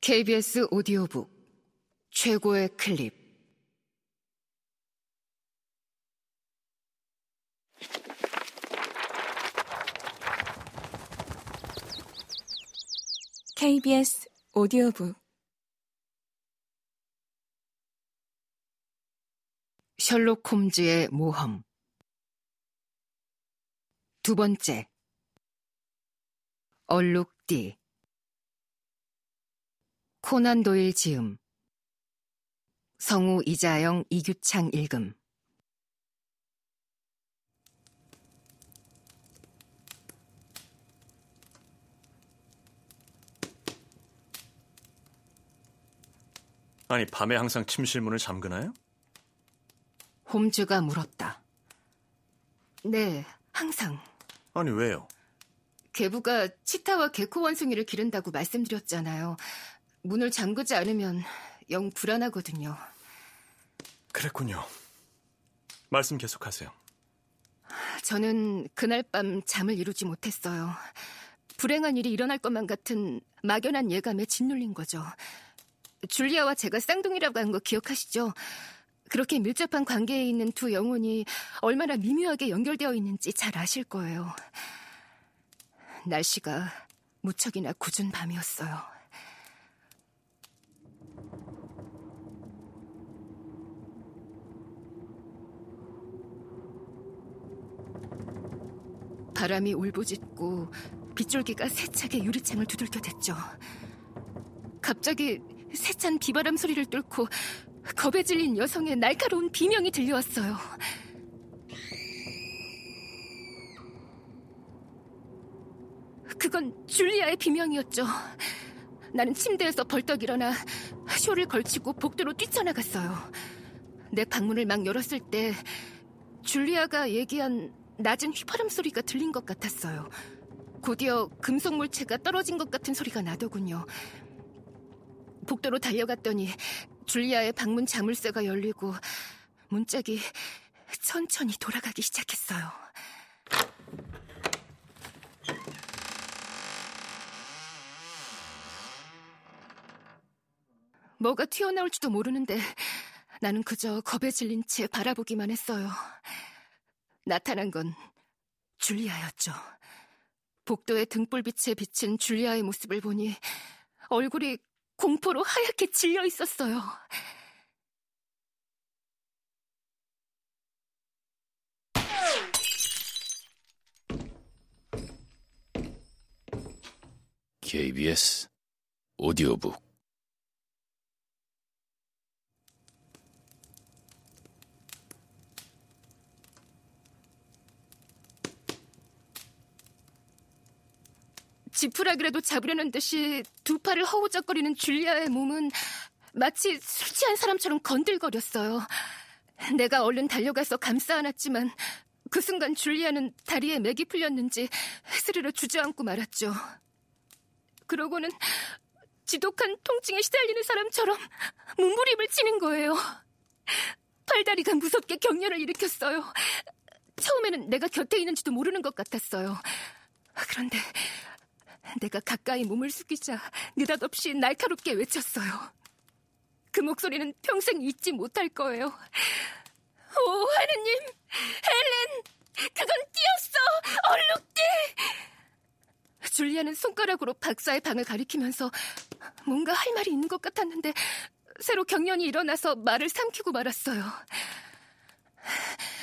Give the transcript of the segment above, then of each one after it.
KBS 오디오북 최고의 클립. KBS 오디오북. 셜록 홈즈의 모험. 두 번째. 얼룩띠 코난 도일 지음 성우 이자영 이규창 읽음 아니 밤에 항상 침실 문을 잠그나요? 홈즈가 물었다. 네, 항상. 아니 왜요? 개부가 치타와 개코 원숭이를 기른다고 말씀드렸잖아요. 문을 잠그지 않으면 영 불안하거든요. 그랬군요. 말씀 계속하세요. 저는 그날 밤 잠을 이루지 못했어요. 불행한 일이 일어날 것만 같은 막연한 예감에 짓눌린 거죠. 줄리아와 제가 쌍둥이라고 한 거 기억하시죠? 그렇게 밀접한 관계에 있는 두 영혼이 얼마나 미묘하게 연결되어 있는지 잘 아실 거예요. 날씨가 무척이나 굳은 밤이었어요. 바람이 울부짖고 빗줄기가 세차게 유리창을 두들겨 댔죠. 갑자기 세찬 비바람 소리를 뚫고 겁에 질린 여성의 날카로운 비명이 들려왔어요. 그건 줄리아의 비명이었죠. 나는 침대에서 벌떡 일어나 쇼를 걸치고 복도로 뛰쳐나갔어요. 내 방문을 막 열었을 때 줄리아가 얘기한 낮은 휘파람 소리가 들린 것 같았어요. 곧이어 금속 물체가 떨어진 것 같은 소리가 나더군요. 복도로 달려갔더니 줄리아의 방문 자물쇠가 열리고 문짝이 천천히 돌아가기 시작했어요. 뭐가 튀어나올지도 모르는데 나는 그저 겁에 질린 채 바라보기만 했어요. 나타난 건 줄리아였죠. 복도의 등불빛에 비친 줄리아의 모습을 보니 얼굴이 공포로 하얗게 질려 있었어요. KBS 오디오북 지푸라기라도 잡으려는 듯이 두 팔을 허우적거리는 줄리아의 몸은 마치 술 취한 사람처럼 건들거렸어요. 내가 얼른 달려가서 감싸 안았지만 그 순간 줄리아는 다리에 맥이 풀렸는지 스르르 주저앉고 말았죠. 그러고는 지독한 통증에 시달리는 사람처럼 몸부림을 치는 거예요. 팔다리가 무섭게 경련을 일으켰어요. 처음에는 내가 곁에 있는지도 모르는 것 같았어요. 그런데 내가 가까이 몸을 숙이자 느닷없이 날카롭게 외쳤어요. 그 목소리는 평생 잊지 못할 거예요. 오, 하느님! 헬렌! 그건 뛰었어! 얼룩띠! 줄리아는 손가락으로 박사의 방을 가리키면서 뭔가 할 말이 있는 것 같았는데 새로 경련이 일어나서 말을 삼키고 말았어요.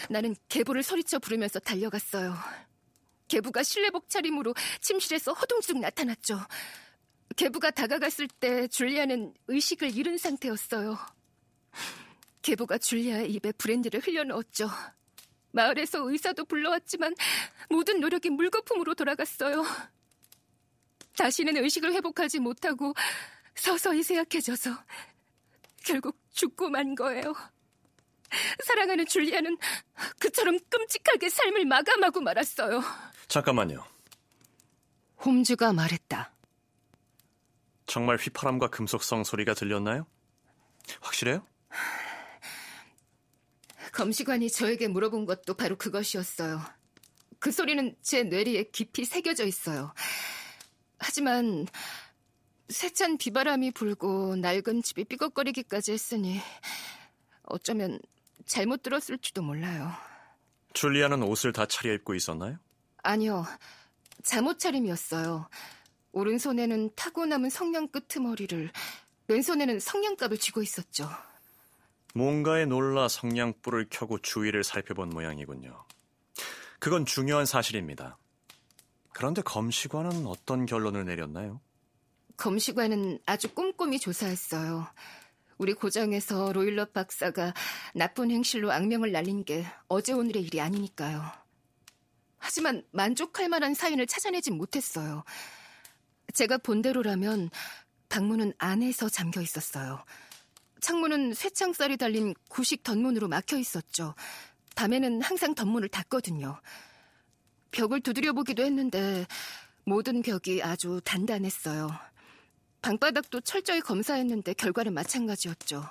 나는 계보를 소리쳐 부르면서 달려갔어요. 계부가 실내복 차림으로 침실에서 허둥지둥 나타났죠. 계부가 다가갔을 때 줄리아는 의식을 잃은 상태였어요. 계부가 줄리아의 입에 브랜디를 흘려넣었죠. 마을에서 의사도 불러왔지만 모든 노력이 물거품으로 돌아갔어요. 다시는 의식을 회복하지 못하고 서서히 쇠약해져서 결국 죽고 만 거예요. 사랑하는 줄리아는 그처럼 끔찍하게 삶을 마감하고 말았어요. 잠깐만요. 홈즈가 말했다. 정말 휘파람과 금속성 소리가 들렸나요? 확실해요? 검시관이 저에게 물어본 것도 바로 그것이었어요. 그 소리는 제 뇌리에 깊이 새겨져 있어요. 하지만 세찬 비바람이 불고 낡은 집이 삐걱거리기까지 했으니 어쩌면 잘못 들었을지도 몰라요. 줄리아는 옷을 다 차려입고 있었나요? 아니요, 잠옷 차림이었어요. 오른손에는 타고 남은 성냥 끄트머리를, 왼손에는 성냥갑을 쥐고 있었죠. 뭔가에 놀라 성냥불을 켜고 주위를 살펴본 모양이군요. 그건 중요한 사실입니다. 그런데 검시관은 어떤 결론을 내렸나요? 검시관은 아주 꼼꼼히 조사했어요. 우리 고장에서 로일럿 박사가 나쁜 행실로 악명을 날린 게 어제 오늘의 일이 아니니까요. 하지만 만족할 만한 사인을 찾아내진 못했어요. 제가 본대로라면 방문은 안에서 잠겨 있었어요. 창문은 쇠창살이 달린 구식 덧문으로 막혀 있었죠. 밤에는 항상 덧문을 닫거든요. 벽을 두드려 보기도 했는데 모든 벽이 아주 단단했어요. 방바닥도 철저히 검사했는데 결과는 마찬가지였죠.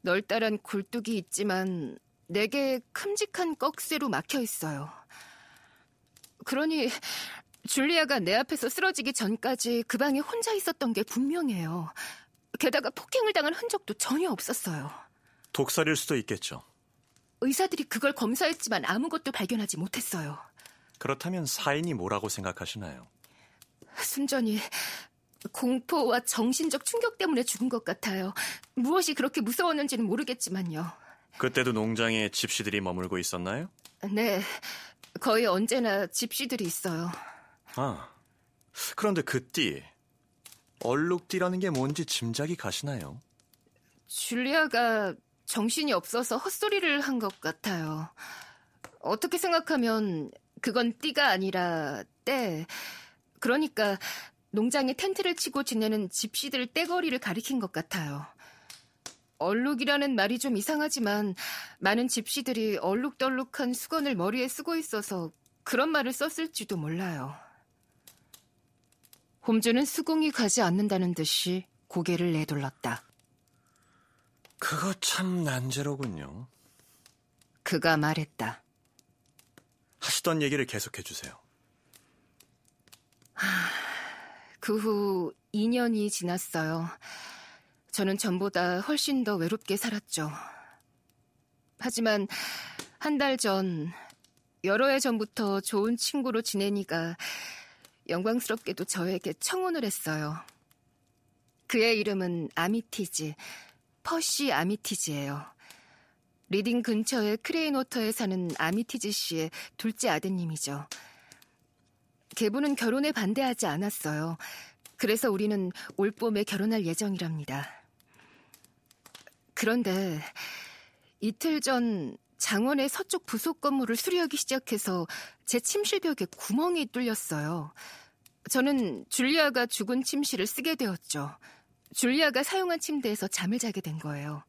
널따란 굴뚝이 있지만 네 개의 큼직한 꺽쇠로 막혀 있어요. 그러니 줄리아가 내 앞에서 쓰러지기 전까지 그 방에 혼자 있었던 게 분명해요. 게다가 폭행을 당한 흔적도 전혀 없었어요. 독살일 수도 있겠죠. 의사들이 그걸 검사했지만 아무것도 발견하지 못했어요. 그렇다면 사인이 뭐라고 생각하시나요? 순전히 공포와 정신적 충격 때문에 죽은 것 같아요. 무엇이 그렇게 무서웠는지는 모르겠지만요. 그때도 농장에 집시들이 머물고 있었나요? 네, 거의 언제나 집시들이 있어요. 아, 그런데 그 띠, 얼룩띠라는 게 뭔지 짐작이 가시나요? 줄리아가 정신이 없어서 헛소리를 한 것 같아요. 어떻게 생각하면 그건 띠가 아니라 때. 그러니까 농장에 텐트를 치고 지내는 집시들 떼거리를 가리킨 것 같아요. 얼룩이라는 말이 좀 이상하지만 많은 집시들이 얼룩덜룩한 수건을 머리에 쓰고 있어서 그런 말을 썼을지도 몰라요. 홈즈는 수긍이 가지 않는다는 듯이 고개를 내돌렸다. 그거 참 난제로군요. 그가 말했다. 하시던 얘기를 계속해 주세요. 그후 2년이 지났어요. 저는 전보다 훨씬 더 외롭게 살았죠. 하지만 한 달 전, 여러 해 전부터 좋은 친구로 지낸 이가 영광스럽게도 저에게 청혼을 했어요. 그의 이름은 아미티즈, 퍼시 아미티즈예요. 리딩 근처의 크레인워터에 사는 아미티즈 씨의 둘째 아드님이죠. 계부는 결혼에 반대하지 않았어요. 그래서 우리는 올 봄에 결혼할 예정이랍니다. 그런데 이틀 전 장원의 서쪽 부속 건물을 수리하기 시작해서 제 침실벽에 구멍이 뚫렸어요. 저는 줄리아가 죽은 침실을 쓰게 되었죠. 줄리아가 사용한 침대에서 잠을 자게 된 거예요.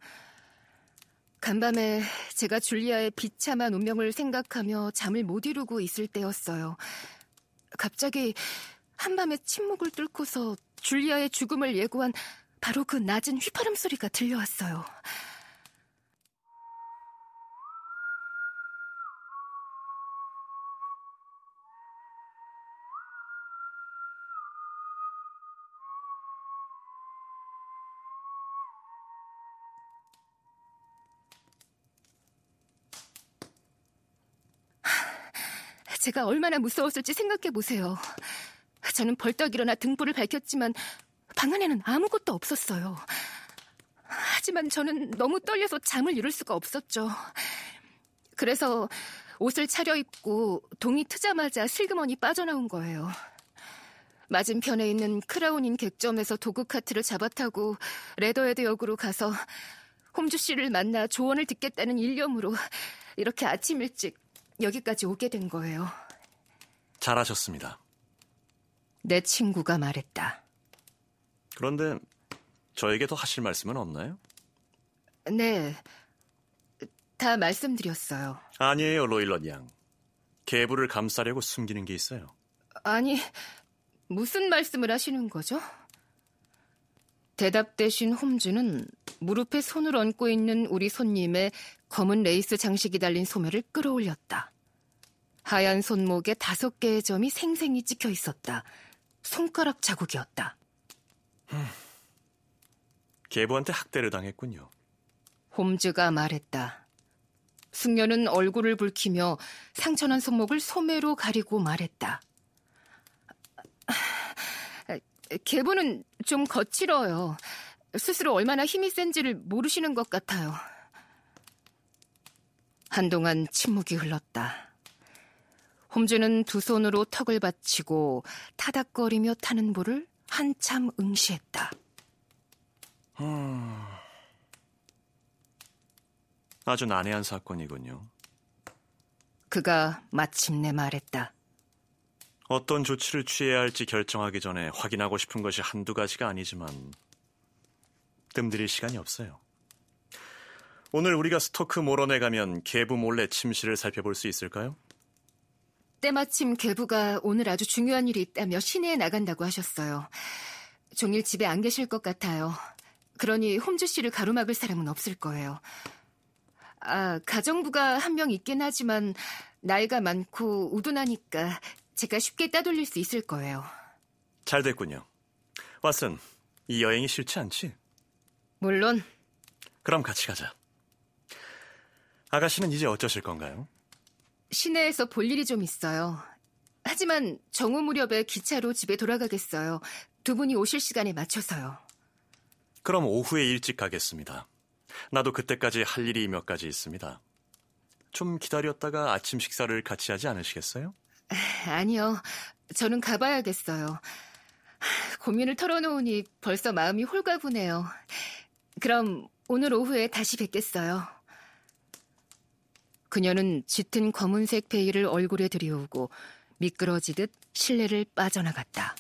간밤에 제가 줄리아의 비참한 운명을 생각하며 잠을 못 이루고 있을 때였어요. 갑자기 한밤에 침묵을 뚫고서 줄리아의 죽음을 예고한 바로 그 낮은 휘파람 소리가 들려왔어요. 제가 얼마나 무서웠을지 생각해 보세요. 저는 벌떡 일어나 등불을 밝혔지만 방 안에는 아무것도 없었어요. 하지만 저는 너무 떨려서 잠을 이룰 수가 없었죠. 그래서 옷을 차려입고 동이 트자마자 슬그머니 빠져나온 거예요. 맞은편에 있는 크라운인 객점에서 도그카트를 잡아타고 레더헤드 역으로 가서 홈즈 씨를 만나 조언을 듣겠다는 일념으로 이렇게 아침 일찍 여기까지 오게 된 거예요. 잘하셨습니다. 내 친구가 말했다. 그런데 저에게 더 하실 말씀은 없나요? 네. 다 말씀드렸어요. 아니에요, 로일럿 양. 계부를 감싸려고 숨기는 게 있어요. 아니, 무슨 말씀을 하시는 거죠? 대답 대신 홈즈는 무릎에 손을 얹고 있는 우리 손님의 검은 레이스 장식이 달린 소매를 끌어올렸다. 하얀 손목에 다섯 개의 점이 생생히 찍혀 있었다. 손가락 자국이었다. 계부한테 학대를 당했군요. 홈즈가 말했다. 숙녀는 얼굴을 붉히며 상처난 손목을 소매로 가리고 말했다. 계부는 좀 거칠어요. 스스로 얼마나 힘이 센지를 모르시는 것 같아요. 한동안 침묵이 흘렀다. 홈즈는 두 손으로 턱을 받치고 타닥거리며 타는 볼을 한참 응시했다. 아주 난해한 사건이군요. 그가 마침내 말했다. 어떤 조치를 취해야 할지 결정하기 전에 확인하고 싶은 것이 한두 가지가 아니지만 뜸들일 시간이 없어요. 오늘 우리가 스토크 모런에 가면 계부 몰래 침실을 살펴볼 수 있을까요? 때마침 계부가 오늘 아주 중요한 일이 있다며 시내에 나간다고 하셨어요. 종일 집에 안 계실 것 같아요. 그러니 홈즈 씨를 가로막을 사람은 없을 거예요. 아, 가정부가 한 명 있긴 하지만 나이가 많고 우둔하니까 제가 쉽게 따돌릴 수 있을 거예요. 잘 됐군요. 왓슨, 이 여행이 싫지 않지? 물론 그럼 같이 가자. 아가씨는 이제 어쩌실 건가요? 시내에서 볼 일이 좀 있어요. 하지만 정오 무렵에 기차로 집에 돌아가겠어요. 두 분이 오실 시간에 맞춰서요. 그럼 오후에 일찍 가겠습니다. 나도 그때까지 할 일이 몇 가지 있습니다. 좀 기다렸다가 아침 식사를 같이 하지 않으시겠어요? 아니요. 저는 가봐야겠어요. 고민을 털어놓으니 벌써 마음이 홀가분해요. 그럼 오늘 오후에 다시 뵙겠어요. 그녀는 짙은 검은색 베일을 얼굴에 들이우고 미끄러지듯 실내를 빠져나갔다.